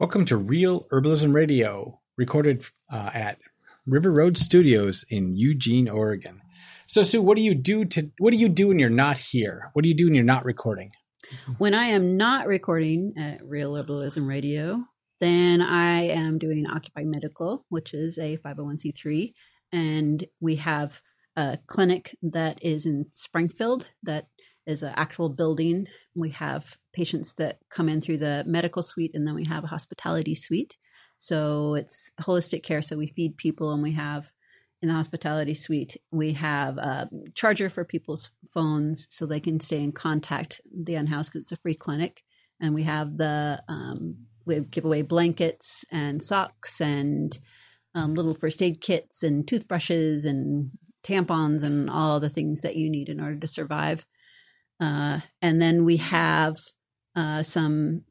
Welcome to Real Herbalism Radio, recorded uh, at River Road Studios in Eugene, Oregon. So, Sue, what do you do to what do you do when you're not here? What do you do when you're not recording? When I am not recording at Real Herbalism Radio, then I am doing Occupy Medical, which is a 501c3, and we have a clinic that is in Springfield that is an actual building. We have patients that come in through the medical suite, and then we have a hospitality suite. So it's holistic care. So we feed people, and we have in the hospitality suite we have a charger for people's phones so they can stay in contact the unhoused because it's a free clinic, and we have the um, we give away blankets and socks and um, little first aid kits and toothbrushes and tampons and all the things that you need in order to survive. Uh, and then we have uh, some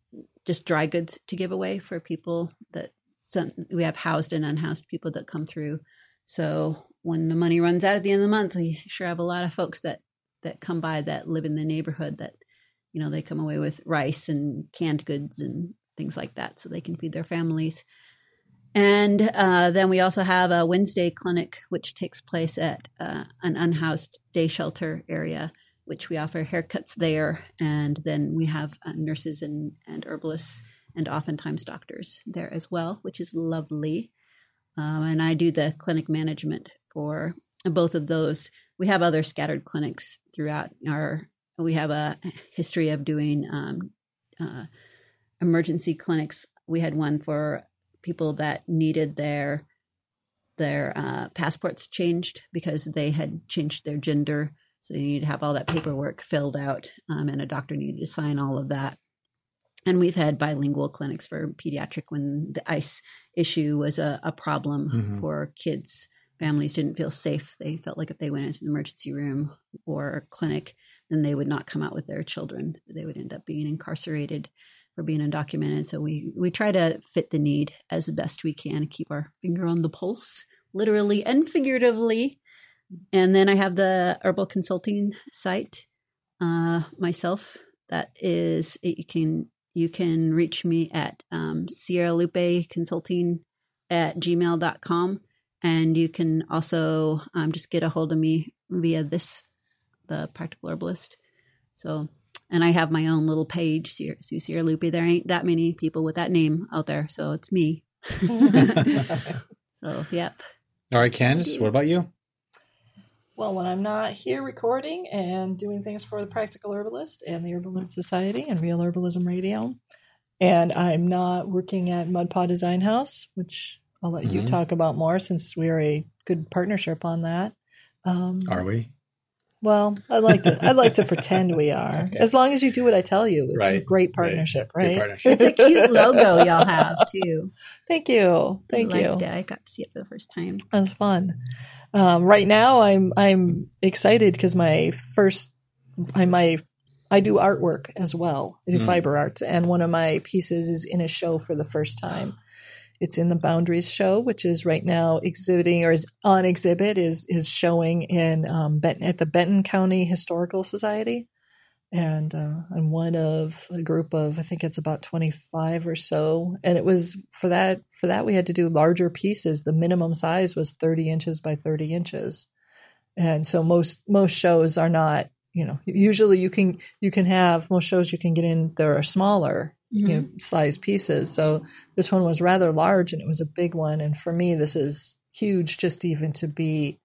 just dry goods to give away for people that some, we have housed and unhoused people that come through. So when the money runs out at the end of the month, we sure have a lot of folks that that come by that live in the neighborhood that you know they come away with rice and canned goods and things like that so they can feed their families. And uh, then we also have a Wednesday clinic, which takes place at uh, an unhoused day shelter area which we offer haircuts there. And then we have uh, nurses and, and herbalists and oftentimes doctors there as well, which is lovely. Um, and I do the clinic management for both of those. We have other scattered clinics throughout our. We have a history of doing um, uh, emergency clinics. We had one for people that needed their their uh, passports changed because they had changed their gender so you need to have all that paperwork filled out, um, and a doctor needed to sign all of that. And we've had bilingual clinics for pediatric when the ICE issue was a, a problem mm-hmm. for kids. Families didn't feel safe. They felt like if they went into the emergency room or clinic, then they would not come out with their children. They would end up being incarcerated for being undocumented. So we we try to fit the need as best we can, keep our finger on the pulse, literally and figuratively, and then I have the herbal consulting site uh, myself. That is, you can you can reach me at um, Sierra Lupe Consulting at gmail.com. And you can also um, just get a hold of me via this, the Practical Herbalist. So, and I have my own little page, Sierra, Sierra Lupe. There ain't that many people with that name out there. So it's me. so, yep. All right, Candace, what about you? Well, when I'm not here recording and doing things for the Practical Herbalist and the Herbal Nerd Society and Real Herbalism Radio, and I'm not working at Mud Paw Design House, which I'll let mm-hmm. you talk about more since we're a good partnership on that. Um, are we? Well, I'd like to. I'd like to pretend we are. Okay. As long as you do what I tell you, it's right. a great partnership, right? right? Partnership. It's a cute logo y'all have too. Thank you. Thank I you. It. I got to see it for the first time. That was fun. Um, right now, I'm I'm excited because my first I my I do artwork as well. I do mm. fiber arts, and one of my pieces is in a show for the first time. It's in the Boundaries show, which is right now exhibiting or is on exhibit is is showing in um, Benton, at the Benton County Historical Society and uh, I'm one of a group of I think it's about 25 or so. And it was for that for that we had to do larger pieces. The minimum size was 30 inches by 30 inches, and so most most shows are not. You know, usually you can you can have most shows you can get in there are smaller mm-hmm. you know size pieces. So this one was rather large and it was a big one. And for me, this is huge just even to be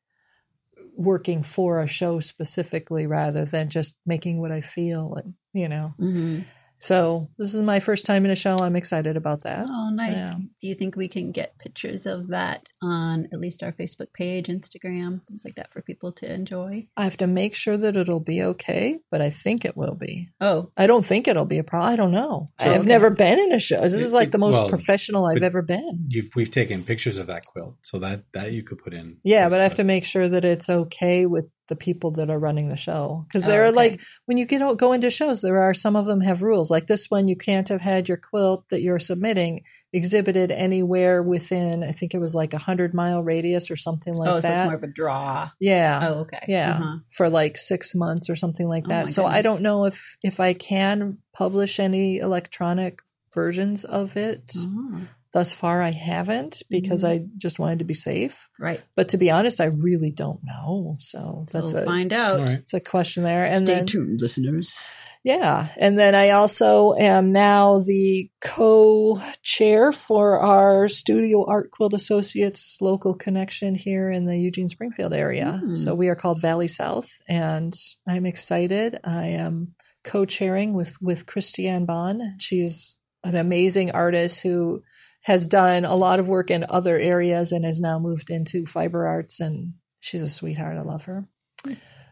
working for a show specifically rather than just making what I feel and you know. Mm-hmm. So this is my first time in a show. I'm excited about that. Oh, nice. So, yeah. Do you think we can get pictures of that on at least our Facebook page, Instagram, things like that for people to enjoy? I have to make sure that it'll be okay, but I think it will be. Oh. I don't think it'll be a problem. I don't know. So, I've okay. never been in a show. This is like the most well, professional I've ever been. we've taken pictures of that quilt, so that that you could put in. Yeah, Facebook. but I have to make sure that it's okay with the people that are running the show. Because there oh, okay. are like when you get go into shows there are some of them have rules. Like this one you can't have had your quilt that you're submitting exhibited anywhere within i think it was like a hundred mile radius or something like oh, that so it's more of a draw. Yeah. Oh okay. Yeah. Uh-huh. for like six months or something like oh that. oh, so goodness. i don't know if if i can publish any electronic versions of it. Oh, Thus far, I haven't because I just wanted to be safe. right. But to be honest, I really don't know. So that's we'll a find out. All right. it's a question there. And Stay then tuned, listeners. yeah, and then I also am now the co-chair for our Studio Art Quilt Associates local connection here in the Eugene Springfield area. Hmm. So we are called Valley South, and I'm excited. I am co-chairing with with Christiane Bond. She's an amazing artist who has done a lot of work in other areas and has now moved into fiber arts and she's a sweetheart. I love her.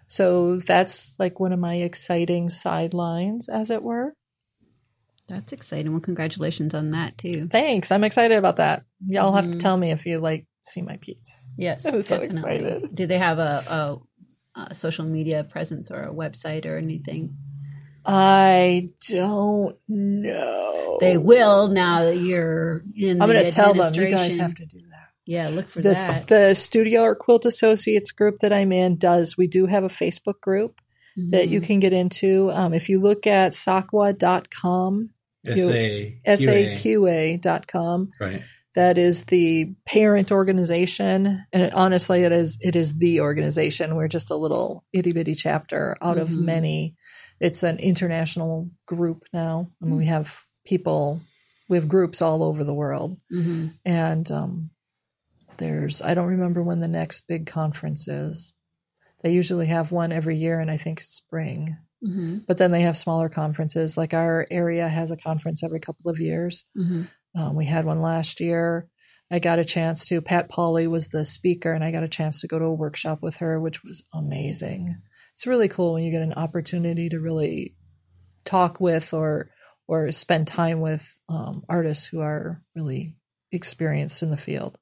So that's like one of my exciting sidelines, as it were. That's exciting. Well, congratulations on that too. Thanks. I'm excited about that. Y'all have to Mhm. tell me if you like see my piece. Yes, I'm so definitely. excited. Do they have a, a, a social media presence or a website or anything? I don't know. They will now that you're in. I'm going to tell them. You guys have to do that. Yeah, look for This that. the Studio Art Quilt Associates group that I'm in does. We do have a Facebook group that Mm-hmm. you can get into. Um, if you look at saqa.com, S A saqa.com, Right. that is the parent organization and honestly it is it is the organization we're just a little itty bitty chapter out of Mhm. many it's an international group now i mean we have people we have groups all over the world Mhm. and um, there's i don't remember when the next big conference is they usually have one every year and i think it's spring Mhm. but then they have smaller conferences like our area has a conference every couple of years Mhm. um, we had one last year. I got a chance to. Pat Pauly was the speaker, and I got a chance to go to a workshop with her, which was amazing. It's really cool when you get an opportunity to really talk with or or spend time with um, artists who are really experienced in the field.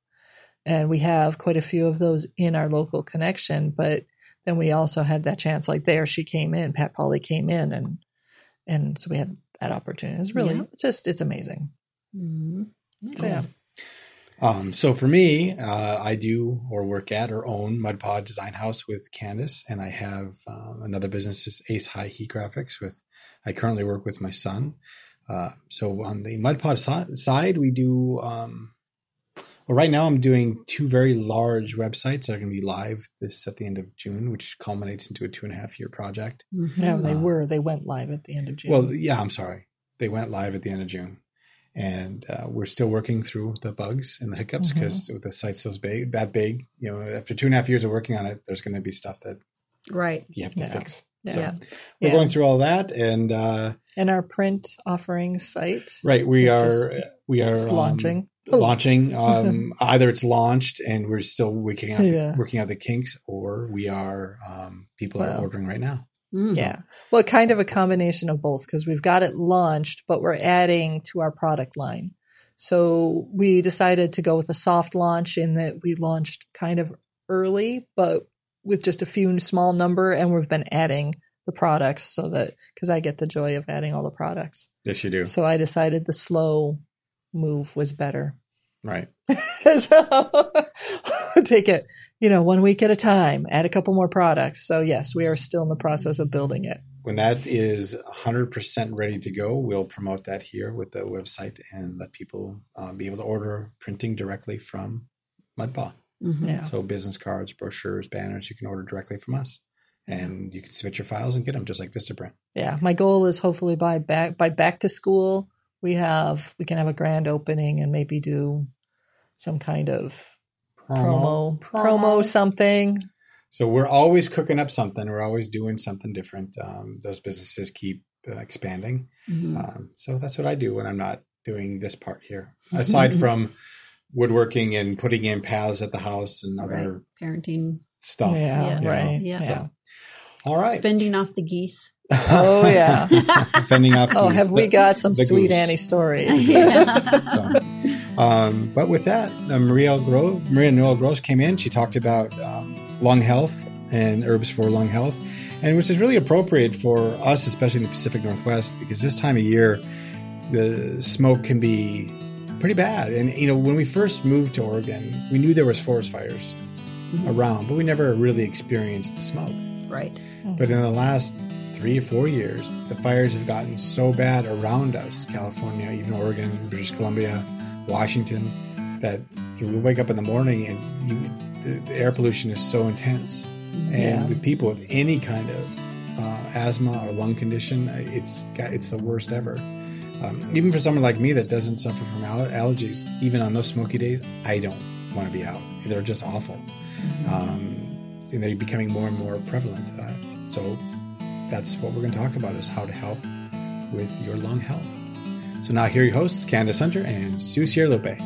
And we have quite a few of those in our local connection, but then we also had that chance. Like there, she came in. Pat Pauly came in, and and so we had that opportunity. It was really, Yeah. it's just, it's amazing. Mhm. So, yeah. Um, so for me, uh, I do or work at or own Mudpaw Design House with Candace, and I have um, another business is Ace High Heat Graphics. With I currently work with my son. Uh, so on the Mudpaw si- side, we do. Um, well, right now I'm doing two very large websites that are going to be live this at the end of June, which culminates into a two and a half year project. Mhm. No, they Uh, were. They went live at the end of June. Well, yeah, I'm sorry. They went live at the end of June, and uh, we're still working through the bugs and the hiccups because the site's so big, that big. You know, after two and a half years of working on it, there's going to be stuff that Right. you have to Yeah. fix. Yeah. So Yeah. we're going through all that, and uh, and our print offering site right, we are just- we are um, launching. launching. Um, either it's launched and we're still working out Yeah. working out the kinks, or we are um, people Well. are ordering right now. Mhm. Yeah. Well, kind of a combination of both because we've got it launched, but we're adding to our product line. So we decided to go with a soft launch in that we launched kind of early, but with just a few small number, and we've been adding the products so that because I get the joy of adding all the products. Yes, you do. So I decided the slow move was better. Right. so take it, you know, one week at a time, add a couple more products. So yes, we are still in the process of building it. When that is 100% ready to go, we'll promote that here with the website and let people uh, be able to order printing directly from Mudpaw. Mhm. Yeah. So business cards, brochures, banners, you can order directly from us. And you can submit your files and get them just like Vistaprint. Yeah. My goal is hopefully by back by back to school, we have we can have a grand opening and maybe do some kind of promo promo, something. So we're always cooking up something. We're always doing something different. Um, those businesses keep uh, expanding. Mhm. Um, so that's what I do when I'm not doing this part here. Aside from woodworking and putting in paths at the house and other Parenting, stuff. Yeah, Yeah. you know. right. Yeah. Yeah. All right. fending off the geese. Oh yeah. Fending off. Oh, geese, have we got some sweet goose. Annie stories? So, um, but with that, uh, Maria Grove, Maria Noel Groves came in. She talked about um, lung health and herbs for lung health, and which is really appropriate for us, especially in the Pacific Northwest, because this time of year, the smoke can be pretty bad. And you know, when we first moved to Oregon, we knew there was forest fires Mhm. around, but we never really experienced the smoke. Right. But in the last three or four years, the fires have gotten so bad around us California, even Oregon, British Columbia, Washington that you know, we wake up in the morning and you, the, the air pollution is so intense. And Yeah. with people with any kind of uh, asthma or lung condition, uh, it's the worst ever. Um, even for someone like me that doesn't suffer from al- allergies, even on those smoky days, I don't want to be out. They're just awful. Um, and they're becoming more and more prevalent. Uh, so that's what we're going to talk about is how to help with your lung health. So now here are your hosts, Candace Hunter and Sue Sierra Lupe.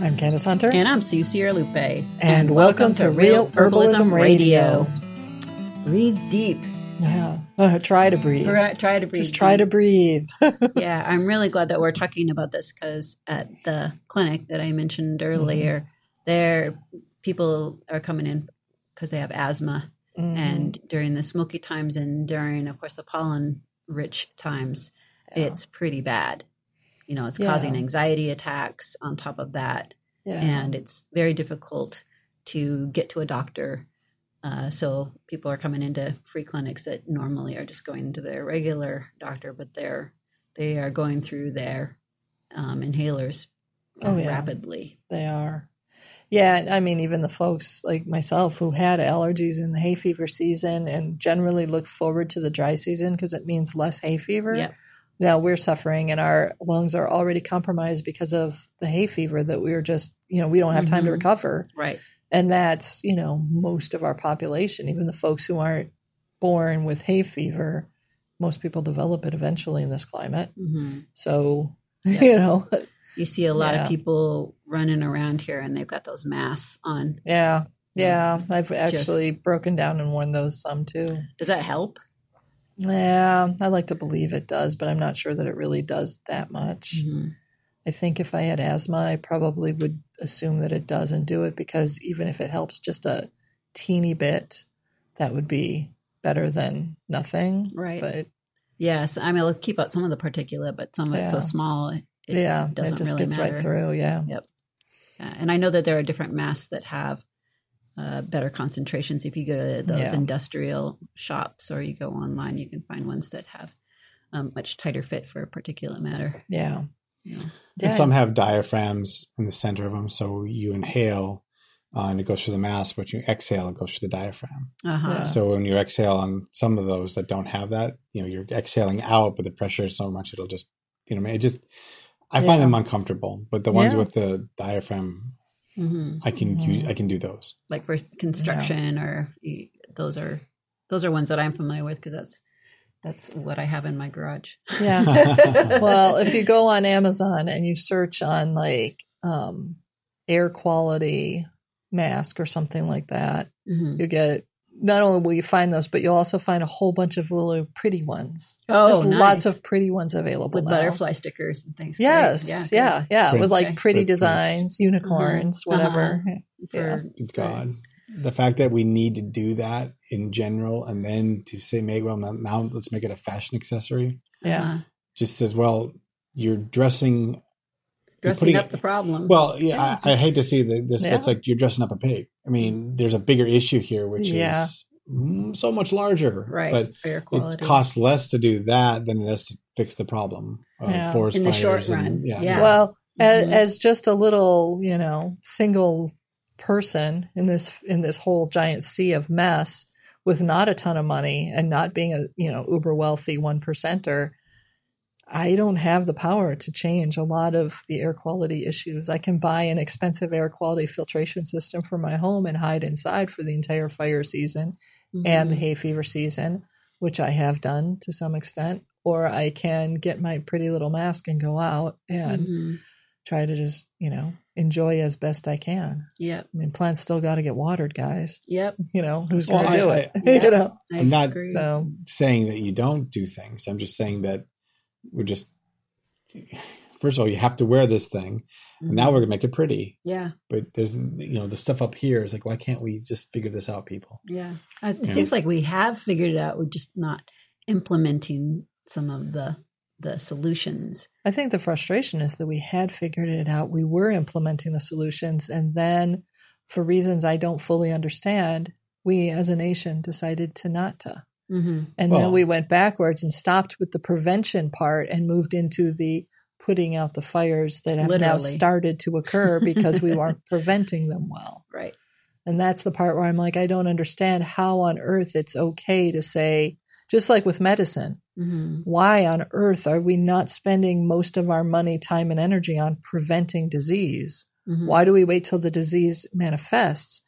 I'm Candace Hunter. And I'm Sue Sierra Lupe. And welcome to Real Herbalism Radio. Breathe deep. yeah. Uh, try to breathe. Try, try to breathe. Just try to breathe. yeah, I'm really glad that we're talking about this because at the clinic that I mentioned earlier, there people are coming in because they have asthma, Mm-hmm. and during the smoky times and during, of course, the pollen rich times, it's pretty bad. You know, it's Yeah. causing anxiety attacks on top of that, yeah. and it's very difficult to get to a doctor. Uh, so people are coming into free clinics that normally are just going to their regular doctor, but they're they are going through their um, inhalers uh, Oh, yeah. rapidly. They are. Yeah, I mean, even the folks like myself who had allergies in the hay fever season and generally look forward to the dry season because it means less hay fever. Yep. Now we're suffering and our lungs are already compromised because of the hay fever that we are just, you know, we don't have time to Mhm. recover. Right. And that's, you know, most of our population, even the folks who aren't born with hay fever, most people develop it eventually in this climate. hmm So, Yeah. you know, You see a lot Yeah. of people running around here, and they've got those masks on. yeah. Yeah, I've actually broken down and worn those some too. Does that help? Yeah, I like to believe it does, but I'm not sure that it really does that much. Mhm. I think if I had asthma, I probably would assume that it does and do it because even if it helps just a teeny bit, that would be better than nothing. Right. But Yes, I mean, it'll keep out some of the particulate, but some of it's so small, it, yeah, doesn't it just really gets matter. right through. Yeah. Yeah, and I know that there are different masks that have uh, better concentrations. If you go to those Yeah. industrial shops or you go online, you can find ones that have um, much tighter fit for particulate matter. Yeah. Yeah. Yeah. And some have diaphragms in the center of them. So you inhale uh, and it goes through the mask, but you exhale, it goes through the diaphragm. Uh huh. Yeah. So when you exhale on some of those that don't have that, you know, you're exhaling out, but the pressure is so much it'll just, you know, it just, I find Yeah. them uncomfortable. But the ones Yeah. with the diaphragm, hmm I can Mhm. use, I can do those. Like for construction, or those are those are ones that I'm familiar with because that's that's what I have in my garage. Yeah. well, if you go on Amazon and you search on like um, air quality mask or something like that, Mhm. you get not only will you find those, but you'll also find a whole bunch of little pretty ones. Oh, There's nice. lots of pretty ones available with now. butterfly stickers and things. Great. Yes, good. yeah, yeah, with like pretty With prints. designs, unicorns, Uh-huh. whatever. For, God, the fact that we need to do that in general, and then to say, make well, now, now let's make it a fashion accessory, Yeah. uh-huh. just says, well, you're dressing. You're dressing putting up the problem. Well, yeah, I, I hate to see the, this. Yeah. It's like you're dressing up a pig. I mean, there's a bigger issue here, which Yeah. is mm, so much larger. right, But air quality. it costs less to do that than it does to fix the problem of Yeah. forest In the fires short and- run, yeah. yeah. Well, as, Mhm. as just a little, you know, single person in this in this whole giant sea of mess with not a ton of money and not being a you know uber wealthy one percenter, I don't have the power to change a lot of the air quality issues. I can buy an expensive air quality filtration system for my home and hide inside for the entire fire season and the Mhm. hay fever season, which I have done to some extent. Or I can get my pretty little mask and go out and Mhm. try to just, you know, enjoy as best I can. Yep. I mean, plants still got to get watered, guys. Yep. You know, who's Well, going to do I- it? I- you know, I I'm not- so saying that you don't do things. I'm just saying that we're just. First of all, you have to wear this thing, and now we're gonna make it pretty. yeah, But there's, you know, the stuff up here is like, why can't we just figure this out, people? yeah. Uh, It Yeah. seems like we have figured it out. We're just not implementing some of the the solutions. I think the frustration is that we had figured it out. We were implementing the solutions, and then, for reasons I don't fully understand, we as a nation decided to not to. Hmm And Well- then we went backwards and stopped with the prevention part and moved into the putting out the fires that have now started to occur because we weren't preventing them well. Right. And that's the part where I'm like, I don't understand how on earth it's okay to say, just like with medicine, hmm why on earth are we not spending most of our money, time, and energy on preventing disease? hmm Why do we wait till the disease manifests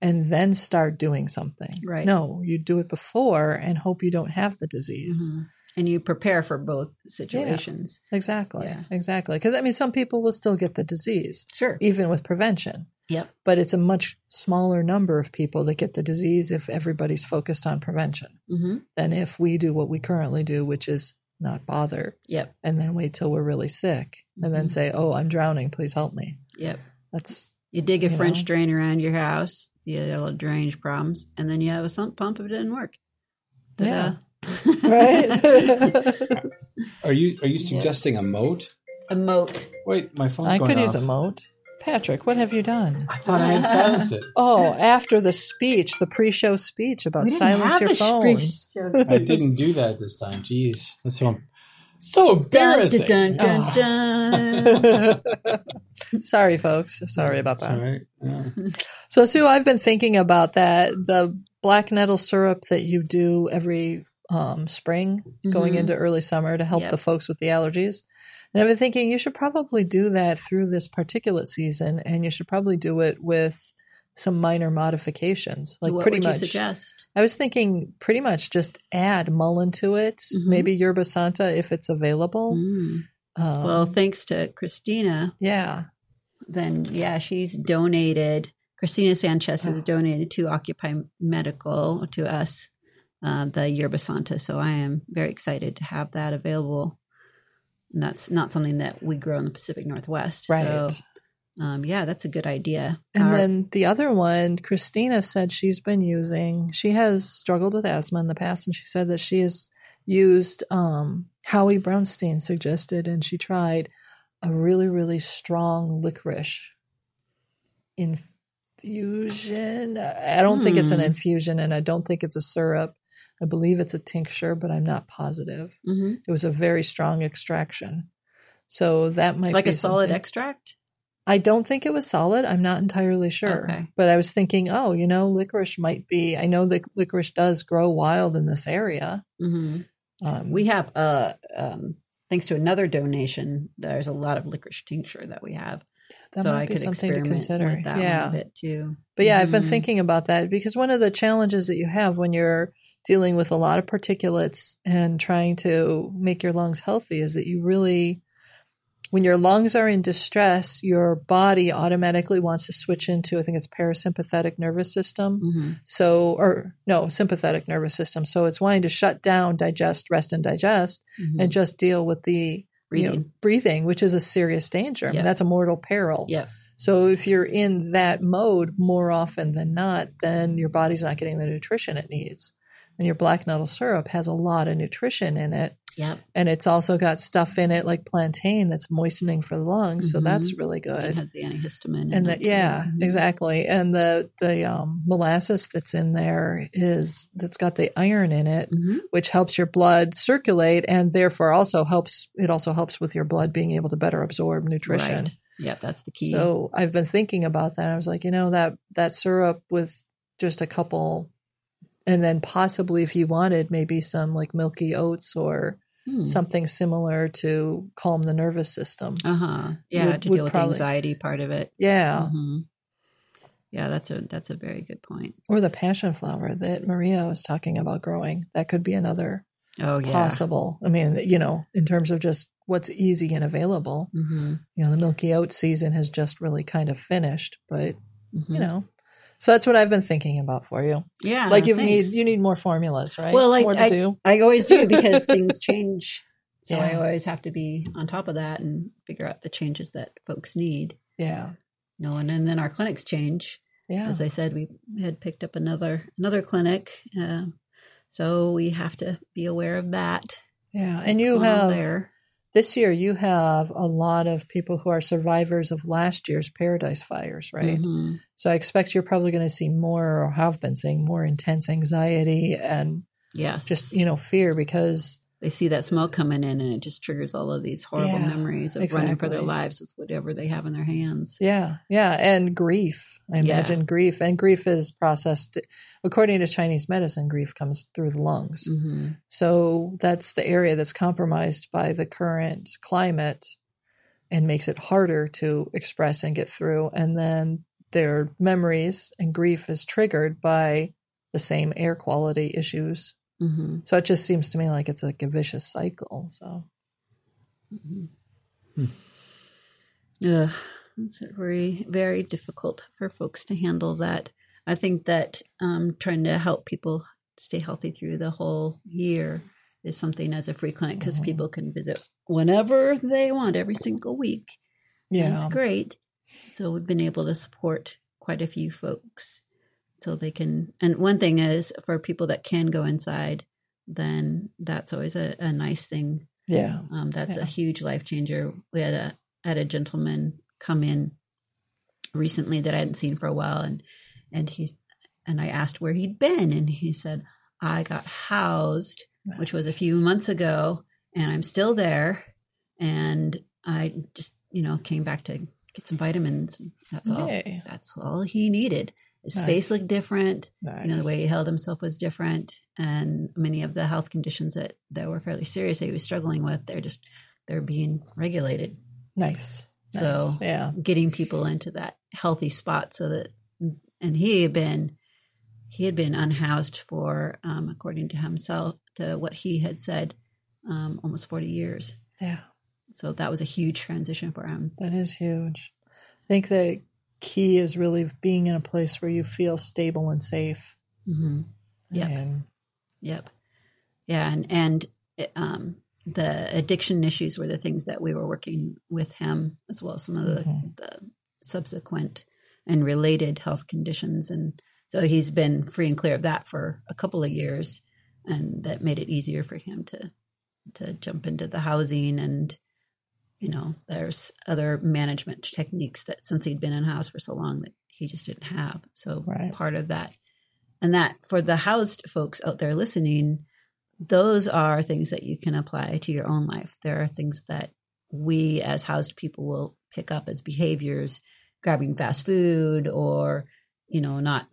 and then start doing something? Right. No, you do it before and hope you don't have the disease. Mhm. And you prepare for both situations. Exactly. Yeah. Exactly. Because I mean, some people will still get the disease Sure. even with prevention, Yep. but it's a much smaller number of people that get the disease if everybody's focused on prevention hmm than if we do what we currently do, which is not bother Yep. and then wait till we're really sick and then Mhm. say, "Oh, I'm drowning. Please help me." Yep. That's You dig a You French know? drain around your house. You had a little drainage problems, and then you have a sump pump if it didn't work. Yeah. Ta-da. Uh, right. Are you are you suggesting a moat? a moat. Wait, my phone. I going could use a moat. Patrick, what have you done? I thought I had silenced it. Oh, after the speech, the pre-show speech about silence your phones. I didn't do that this time. Jeez, that's so so embarrassing. Dun, dun, dun, dun. Sorry, folks. Sorry about that. right. Yeah. So, Sue, I've been thinking about that. The black nettle syrup that you do every um, spring going Mhm. into early summer to help Yep. the folks with the allergies. And I've been thinking you should probably do that through this particulate season, and you should probably do it with some minor modifications. Like what pretty would much, you suggest? I was thinking pretty much just add mullein to it, Mhm. maybe yerba santa if it's available. Mm. Um, Well, thanks to Christina, yeah, then yeah, she's donated. Christina Sanchez has donated to Occupy Medical to us uh, the yerba santa. So I am very excited to have that available. And that's not something that we grow in the Pacific Northwest. right. So um, yeah, that's a good idea. And Our- then the other one, Christina said she's been using, she has struggled with asthma in the past, and she said that she has used um, Howie Brounstein suggested, and she tried a really, really strong licorice infusion. I don't think it's an Hmm. infusion, and I don't think it's a syrup. I believe it's a tincture, but I'm not positive. Mhm. It was a very strong extraction. So that might be like a solid something. extract. I don't think it was solid. I'm not entirely sure. Okay. But I was thinking, oh, you know, licorice might be. I know that licorice does grow wild in this area. hmm Um, We have, uh, um, thanks to another donation, there's a lot of licorice tincture that we have. that so might I be could something to experiment consider. with that yeah. bit too. But yeah, I've been Mhm. thinking about that because one of the challenges that you have when you're dealing with a lot of particulates and trying to make your lungs healthy is that you really, when your lungs are in distress, your body automatically wants to switch into, I think it's parasympathetic nervous system. Mhm. So, or no, sympathetic nervous system. So it's wanting to shut down, digest, rest, and digest, Mhm. and just deal with the you know, Breathing. breathing, which is a serious danger. I mean, that's a mortal peril. Yeah. So if you're in that mode more often than not, then your body's not getting the nutrition it needs. And your black nettle syrup has a lot of nutrition in it. Yep. And it's also got stuff in it like plantain that's moistening for the lungs. So Mhm. that's really It good. has the antihistamine. in And it, that, too. yeah, Mhm. exactly. And the the um, molasses that's in there is that's got the iron in it, Mhm. which helps your blood circulate, and therefore also helps. It also helps with your blood being able to better absorb nutrition. Right. Yep, that's the key. So I've been thinking about that. I was like, you know, that that syrup with just a couple, and then possibly if you wanted, maybe some like milky oats or Hmm. something similar to calm the nervous system. Uh-huh. Yeah, would- to deal with probably- the anxiety part of it. Yeah, Mhm. Yeah, that's a that's a very good point. or the passion flower that Maria was talking about growing. That could be another Oh yeah. possible. I mean, you know, in terms of just what's easy and available. hmm You know, the milky oat season has just really kind of finished, but hmm you know. So that's what I've been thinking about for you. Yeah. like you need you need more formulas, right? Well, like, more to I- do. I always do because things change. So I always have to be on top of that and figure out the changes that folks need. Yeah, You know, and, and then our clinics change. yeah, As I said, we had picked up another another clinic, uh, so we have to be aware of that. yeah. And What's you have there. This year you have a lot of people who are survivors of last year's paradise fires, right? Mhm. So I expect you're probably going to see more, or have been seeing more intense anxiety and Yes. just you know fear because they see that smoke coming in and it just triggers all of these horrible Yeah, memories of running for their lives with whatever they have in their hands. yeah yeah and grief. I Yeah. imagine grief and grief is processed according to chinese medicine grief comes through the lungs. Hmm so that's the area that's compromised by the current climate and makes it harder to express and get through and then their memories and grief is triggered by the same air quality issues hmm so it just seems to me like it's like a vicious cycle so Ugh, it's very, very difficult for folks to handle that. I think that um, trying to help people stay healthy through the whole year is something as a free clinic because Mhm. people can visit whenever they want every single week. Yeah It's great. So we've been able to support quite a few folks so they can. And one thing is for people that can go inside, then that's always a, a nice thing yeah um, that's Yeah. a huge life changer. We had a had a gentleman come in recently that I hadn't seen for a while, and and he's and I asked where he'd been, and he said I got housed, which was a few months ago, and I'm still there, and I just you know came back to get some vitamins. That's all. That's all he needed. His face looked different. Nice. you know the way he held himself was different. And many of the health conditions that that were fairly serious that he was struggling with they're just they're being regulated. Nice. So- Nice. yeah. getting people into that healthy spot so that and he had been he had been unhoused for um, according to himself to what he had said um, almost 40 years. Yeah. So that was a huge transition for him. That is huge. I think the key is really being in a place where you feel stable and safe. hmm Yep. And Yep. Yeah, and and um, the addiction issues were the things that we were working with him, as well as some of the, Mhm. the subsequent and related health conditions, and so he's been free and clear of that for a couple of years, and that made it easier for him to to jump into the housing and you know there's other management techniques that since he'd been in house for so long that he just didn't have so Right. part of that and that for the housed folks out there listening those are things that you can apply to your own life there are things that we as housed people will pick up as behaviors grabbing fast food or you know not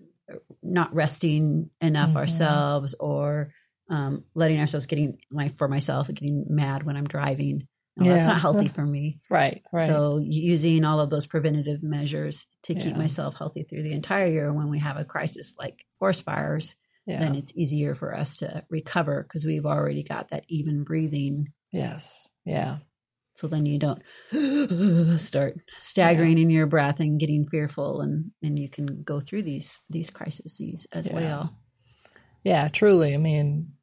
not resting enough Mhm. ourselves or um, letting ourselves getting like for myself getting mad when i'm driving no, that's not healthy for me right, right. so using all of those preventative measures to keep myself healthy through the entire year when we have a crisis like forest fires, yeah. then it's easier for us to recover because we've already got that even breathing. yes. Yeah. So then you don't start staggering in your breath and getting fearful and, and you can go through these these crises as Yeah. well. Yeah, truly. I mean,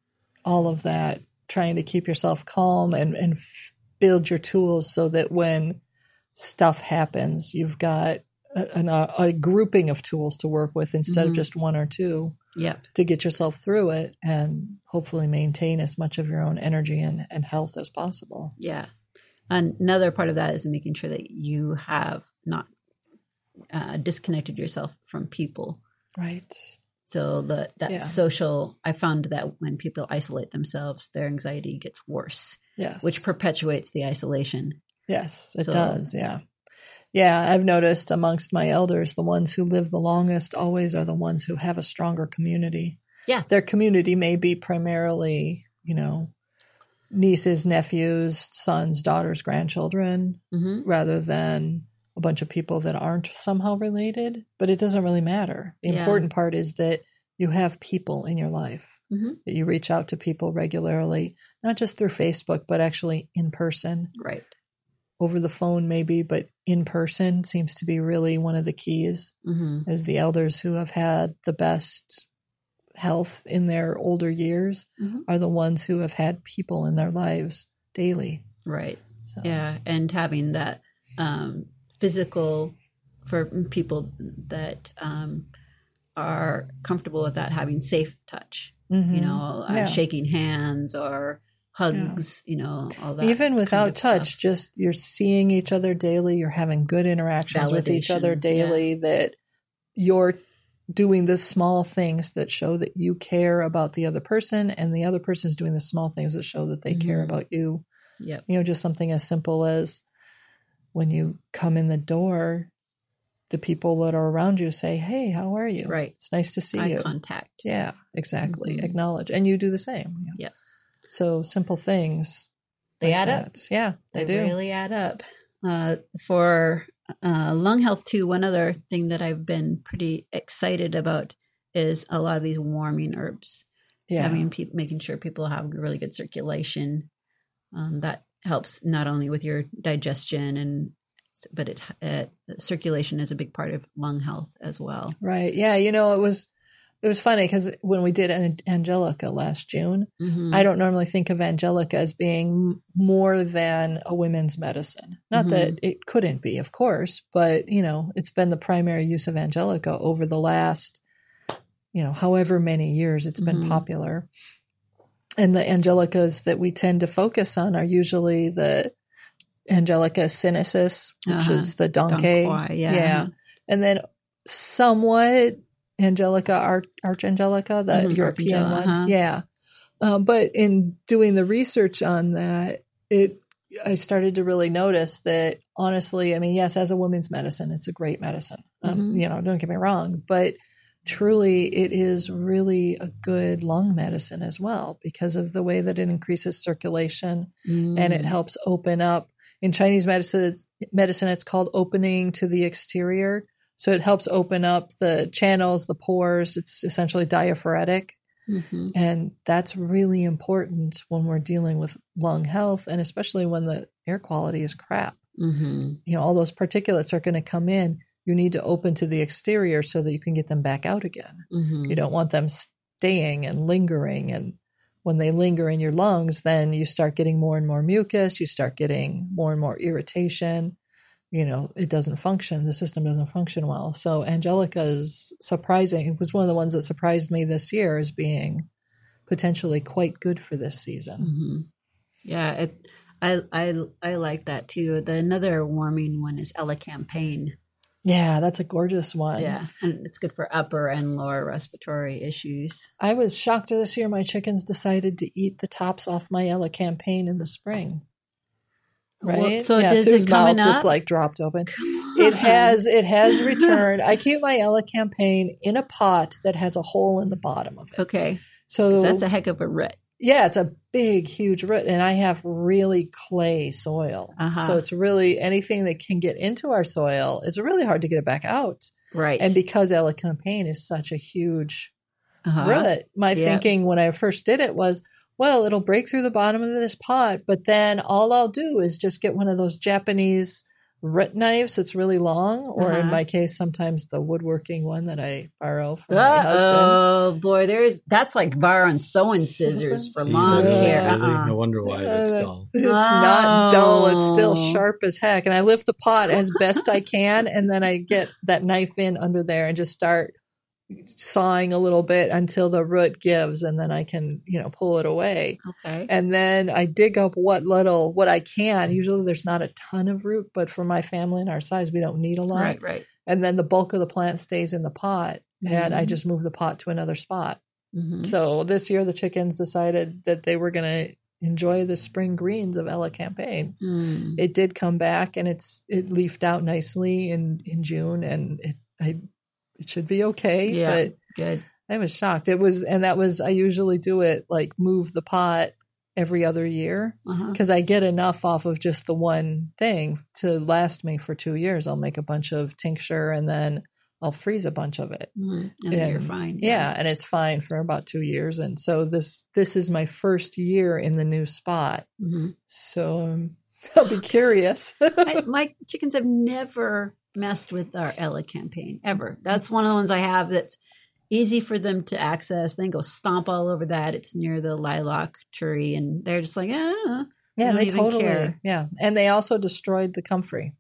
all of that trying to keep yourself calm and and f- build your tools so that when stuff happens, you've got a, an- a, a grouping of tools to work with instead of Mhm. just one or two Yep. to get yourself through it and hopefully maintain as much of your own energy and, and health as possible. Yeah. Another part of that is making sure that you have not uh, disconnected yourself from people. Right. So the that Yeah. social, I found that when people isolate themselves, their anxiety gets worse, Yes. which perpetuates the isolation. Yes, it So- does. Yeah. Yeah, I've noticed amongst my elders, the ones who live the longest always are the ones who have a stronger community. Yeah. Their community may be primarily, you know, nieces, nephews, sons, daughters, grandchildren, Mm-hmm. rather than a bunch of people that aren't somehow related. But it doesn't really matter. The Yeah. important part is that you have people in your life, Mhm. that you reach out to people regularly, not just through Facebook, but actually in person Right. over the phone maybe but in person seems to be really one of the keys hmm as the elders who have had the best health in their older years Mhm. are the ones who have had people in their lives daily Right. so Yeah, and having that um, physical for people that um, are comfortable with that, having safe touch. Mhm. You know, uh, Yeah. shaking hands or hugs. You know, all that. even kind without of touch stuff. just you're seeing each other daily you're having good interactions with each other Validation, daily that you're doing the small things that show that you care about the other person and the other person is doing the small things that show that they care Mhm. about you Yep. you know just something as simple as when you come in the door the people that are around you say hey how are you Right. it's nice to see Eye you contact. yeah exactly Mhm. acknowledge and you do the same Yep. so simple things They like add up. yeah they, do. They do really add up. Uh, for uh, lung health, too, one other thing that I've been pretty excited about is a lot of these warming herbs. yeah Having peop making sure people have really good circulation. Um, that helps not only with your digestion and but it uh, circulation is a big part of lung health as well. right yeah you know it was it was funny because when we did An- angelica last june Mhm. I don't normally think of Angelica as being m- more than a women's medicine. Not Mhm. that it couldn't be, of course, but you know, it's been the primary use of Angelica over the last, you know, however many years it's been Mhm. popular. And the Angelicas that we tend to focus on are usually the Angelica sinensis, which Uh-huh. is the dong quai. Yeah. yeah. And then somewhat Angelica, Arch, Archangelica, the Mhm, European one. uh-huh. Yeah. Um, but in doing the research on that, it I started to really notice that honestly, I mean, yes, as a women's medicine, it's a great medicine. Um, Mhm. You know, don't get me wrong, but truly, it is really a good lung medicine as well because of the way that it increases circulation and it Mm. helps open up. In Chinese medicine, it's, medicine, it's called opening to the exterior. So it helps open up the channels, the pores. It's essentially diaphoretic. Mhm. And that's really important when we're dealing with lung health and especially when the air quality is crap. Mhm. You know, all those particulates are going to come in. You need to open to the exterior so that you can get them back out again. Mhm. You don't want them staying and lingering. And when they linger in your lungs, then you start getting more and more mucus. You start getting more and more irritation. You know, it doesn't function. The system doesn't function well. So Angelica is surprising. It was one of the ones that surprised me this year as being potentially quite good for this season. hmm Yeah, it, I I I like that too. The another warming one is Elecampane. Yeah, that's a gorgeous one. Yeah, and it's good for upper and lower respiratory issues. I was shocked this year my chickens decided to eat the tops off my Elecampane in the spring. Well, Right? so yeah, Sue's mouth just like dropped open. It has it has returned. I keep my Elecampane in a pot that has a hole in the bottom of it. Okay, So that's a heck of a root. Yeah, it's a big, huge root, and I have really clay soil. Uh-huh. So it's really anything that can get into our soil. It's really hard to get it back out. Right. And because Elecampane is such a huge uh-huh. root, my Yeah. thinking when I first did it was, well, it'll break through the bottom of this pot, but then all I'll do is just get one of those Japanese root knives that's really long, or in Uh-huh. my case, sometimes the woodworking one that I borrow from my husband. Oh boy, there's that's like borrowing sewing scissors for lawn Yeah. care. Uh-uh. No wonder why it's dull. It's not dull. It's still Oh. sharp as heck. And I lift the pot as best I can, and then I get that knife in under there and just start sawing a little bit until the root gives, and then I can, you know, pull it away. Okay. And then I dig up what little what I can. Usually there's not a ton of root, but for my family and our size, we don't need a lot. Right. Right. And then the bulk of the plant stays in the pot, and I Mhm. just move the pot to another spot. Mhm. So this year, the chickens decided that they were going to enjoy the spring greens of Elecampane. Mm. It did come back, and it's it leafed out nicely in in June, and it I it should be okay. Yeah. But Good. I was shocked. It was, and that was I usually do it like move the pot every other year Uh-huh. because I get enough off of just the one thing to last me for two years. I'll make a bunch of tincture, and then I'll freeze a bunch of it. Mhm. And then you're fine. Yeah, and it's fine for about two years. And so this this is my first year in the new spot. Mhm. So um, I'll be curious. I, my chickens have never messed with our Elecampane ever. That's one of the ones I have that's easy for them to access. Then go stomp all over that. It's near the lilac tree, and they're just like, ah. yeah, they totally. care. Yeah, and they also destroyed the comfrey.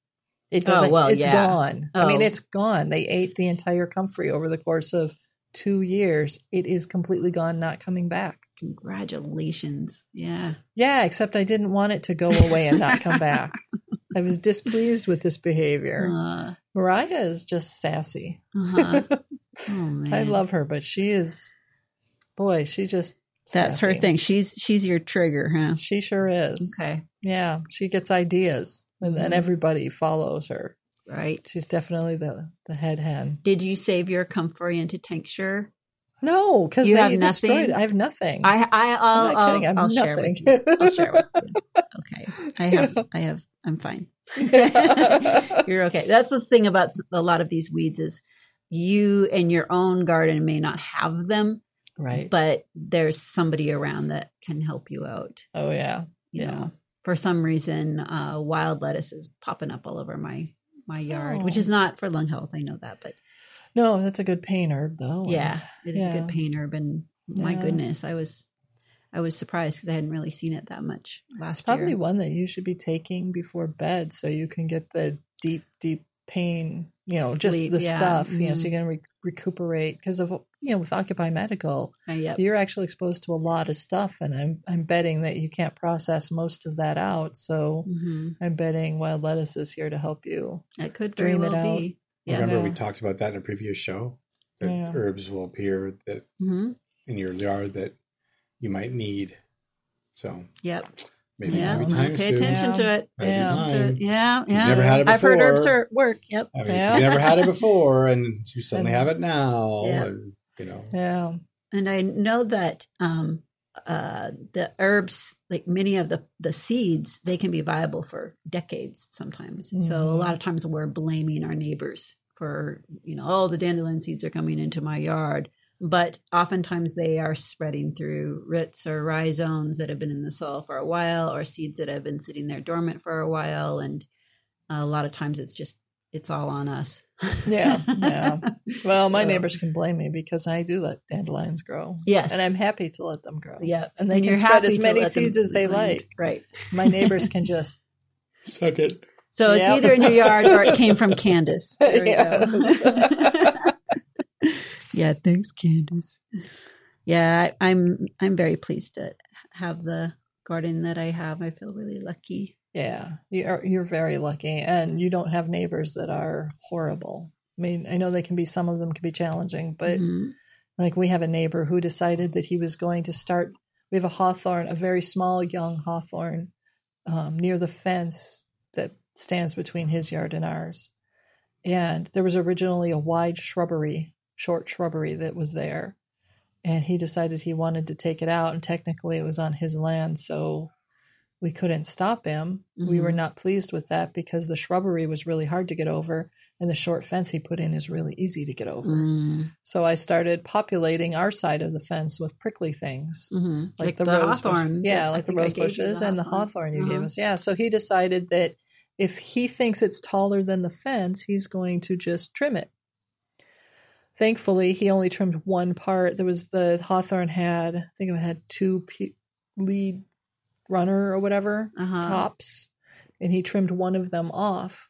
It Oh, doesn't. well, it's yeah. gone. I mean, Oh. it's gone. They ate the entire comfrey over the course of two years. It is completely gone, not coming back. Congratulations. Yeah. Yeah, except I didn't want it to go away and not come back. I was displeased with this behavior. Uh, Mariah is just sassy. uh-huh. Oh man, I love her, but she is, boy, she just that's her thing. She's she's your trigger, huh? She sure is. Okay, Yeah, she gets ideas, and then Mhm. everybody follows her. right. She's definitely the the head hen. Did you save your comfrey into tincture? No, because You have destroyed nothing? I have nothing. I I I'll, I'm not kidding. I'll, I'm I'll share with you. I'll share with you. Okay, I have I have I'm fine. You're okay. That's the thing about a lot of these weeds is you in your own garden may not have them, right. but there's somebody around that can help you out. oh yeah. You Yeah. know, for some reason, uh, wild lettuce is popping up all over my my yard, which Oh. is not for lung health. I know that, but No, that's a good pain herb though. yeah, it is a good pain herb. And my Yeah. goodness, I was I was surprised because I hadn't really seen it that much It's probably year. one that you should be taking before bed so you can get the deep, deep pain, you know, just Sleep, the yeah. stuff, you know, so Mhm. you can re- recuperate because of, you know, with Occupy Medical, Uh, yep. you're actually exposed to a lot of stuff. And I'm, I'm betting that you can't process most of that out. So hmm I'm betting Wild Lettuce is here to help you. It could very Dream it well out. be. Yeah. Remember we talked about that in a previous show. That Yeah. herbs will appear that hmm in your yard that you might need. So Yep. maybe Yeah. maybe time Pay soon. attention to it. Might be Yeah. time. Yeah. Yeah. never had it I've heard herbs are work. Yep. I mean, Yeah. you never had it before and you suddenly And- have it now, Yeah. and, you know, Yeah. And I know that um, uh, the herbs, like many of the the seeds, they can be viable for decades sometimes. So a Mhm. lot of times we're blaming our neighbors for you know, oh, the dandelion seeds are coming into my yard. But oftentimes they are spreading through roots or rhizomes that have been in the soil for a while, or seeds that have been sitting there dormant for a while. And a lot of times it's just it's all on us. Yeah, yeah. Well, my So- neighbors can blame me because I do let dandelions grow. Yes, And I'm happy to let them grow. Yeah, And they can spread as many seeds as they land. like. Right. My neighbors can just suck it. So it's Yep. either in your yard or it came from Candace. There we go. Yeah, thanks, Candace. Yeah, I, I'm I'm very pleased to have the garden that I have. I feel really lucky. Yeah, you're you're very lucky, and you don't have neighbors that are horrible. I mean, I know they can be. Some of them can be challenging, but Mhm. like we have a neighbor who decided that he was going to start. We have a hawthorn, a very small young hawthorn, um, near the fence that stands between his yard and ours. And there was originally a wide shrubbery, short shrubbery that was there, and he decided he wanted to take it out. And technically, it was on his land, so we couldn't stop him. We were Mhm. not pleased with that because the shrubbery was really hard to get over, and the short fence he put in is really easy to get over. Mm, So I started populating our side of the fence with prickly things, mhm. like, the, rose hawthorn. bush- yeah, I like the rose gave bushes and the hawthorn you gave Uh-huh. us. Yeah, so he decided that if he thinks it's taller than the fence, he's going to just trim it. Thankfully, he only trimmed one part. There was the Hawthorn had, I think it had two pe- lead runner or whatever Uh-huh. tops, and he trimmed one of them off.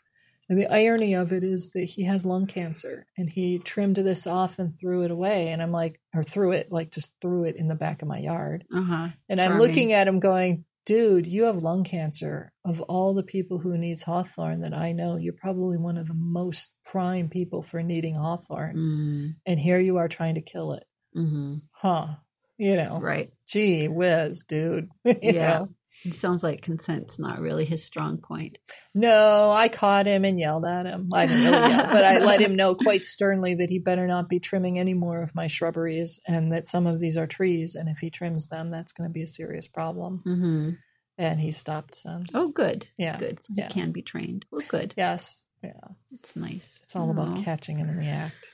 And the irony of it is that he has lung cancer, and he trimmed this off and threw it away. And I'm like, or threw it, like just threw it in the back of my yard. Uh-huh. And I'm looking at him going, dude, you have lung cancer. Of all the people who needs hawthorn that I know, you're probably one of the most prime people for needing hawthorn. Mm, And here you are trying to kill it. mhm. Huh. You know, Right. gee whiz, dude. Yeah. know? It sounds like consent's not really his strong point. No, I caught him and yelled at him. I didn't really yell, but I let him know quite sternly that he better not be trimming any more of my shrubberies and that some of these are trees. And if he trims them, that's going to be a serious problem. hmm And he stopped since. Oh, good. yeah. Good. So Yeah. He can be trained. Well, good. Yes. Yeah. It's nice. It's all about catching him in the act.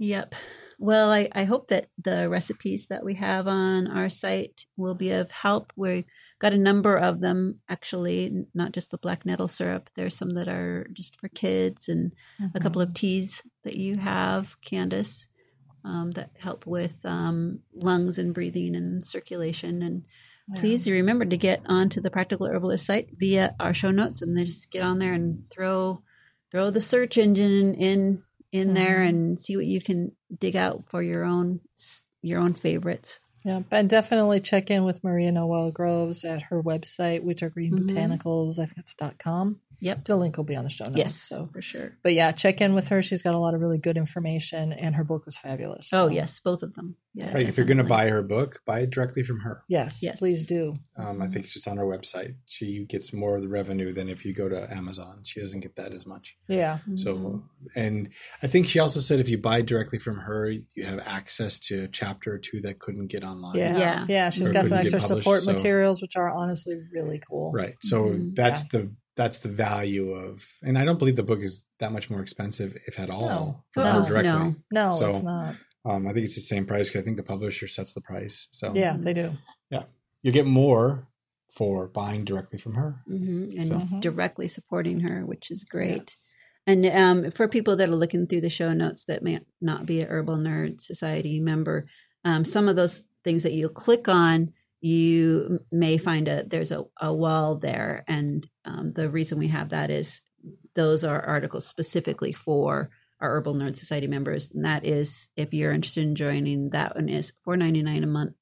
Yep. Well, I, I hope that the recipes that we have on our site will be of help. We got a number of them, actually, not just the black nettle syrup. There's some that are just for kids and a couple of teas that you have, Candace, um, that help with um, lungs and breathing and circulation. And please remember to get onto the Practical Herbalist site via our show notes, and then just get on there and throw throw the search engine in in there Mhm. and see what you can dig out for your own your own favorites. Yeah, and definitely check in with Maria Noel Groves at her website, Wintergreen Mhm. Botanicals, I think it's dot .com. Yep. The link will be on the show notes. Yes. So, for sure. but yeah, check in with her. She's got a lot of really good information, and her book was fabulous. Oh yes, both of them. Yeah. Right, if you're going to buy her book, buy it directly from her. yes, Yes. please do. Um, I think it's just on her website. She gets more of the revenue than if you go to Amazon. She doesn't get that as much. Yeah, So, and I think she also said if you buy directly from her, you have access to a chapter or two that couldn't get online. yeah, Yeah. yeah. She's Or got some extra support so- materials, which are honestly really cool. Right. So Mhm. that's Yeah. the that's the value of, and I don't believe the book is that much more expensive, if at all, No. for No. her directly. No. No, So- it's not. Um, I think it's the same price because I think the publisher sets the price. So Yeah, they do. Yeah. You get more for buying directly from her. Mhm, and So- it's directly supporting her, which is great. Yes. And um, for people that are looking through the show notes that may not be a Herbal Nerd Society member, um, some of those things that you click on, you may find a there's a, a wall there, and um, the reason we have that is those are articles specifically for our Herbal Nerd Society members, and that is if you're interested in joining, that one is four ninety nine a month,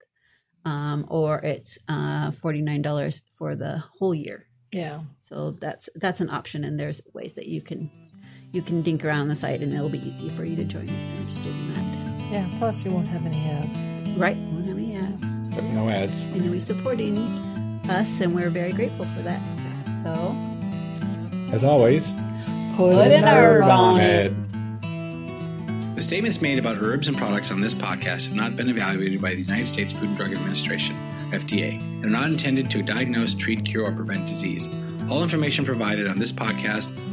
um, or it's uh, forty nine dollars for the whole year. Yeah. So that's that's an option, and there's ways that you can you can dink around the site, and it'll be easy for you to join if you're interested in that. Yeah. Plus, you won't have any ads. Right? But no ads. and you'll be supporting us, and we're very grateful for that. So As always, Put, an herb on it. The statements made about herbs and products on this podcast have not been evaluated by the United States Food and Drug Administration, FDA, and are not intended to diagnose, treat, cure, or prevent disease. All information provided on this podcast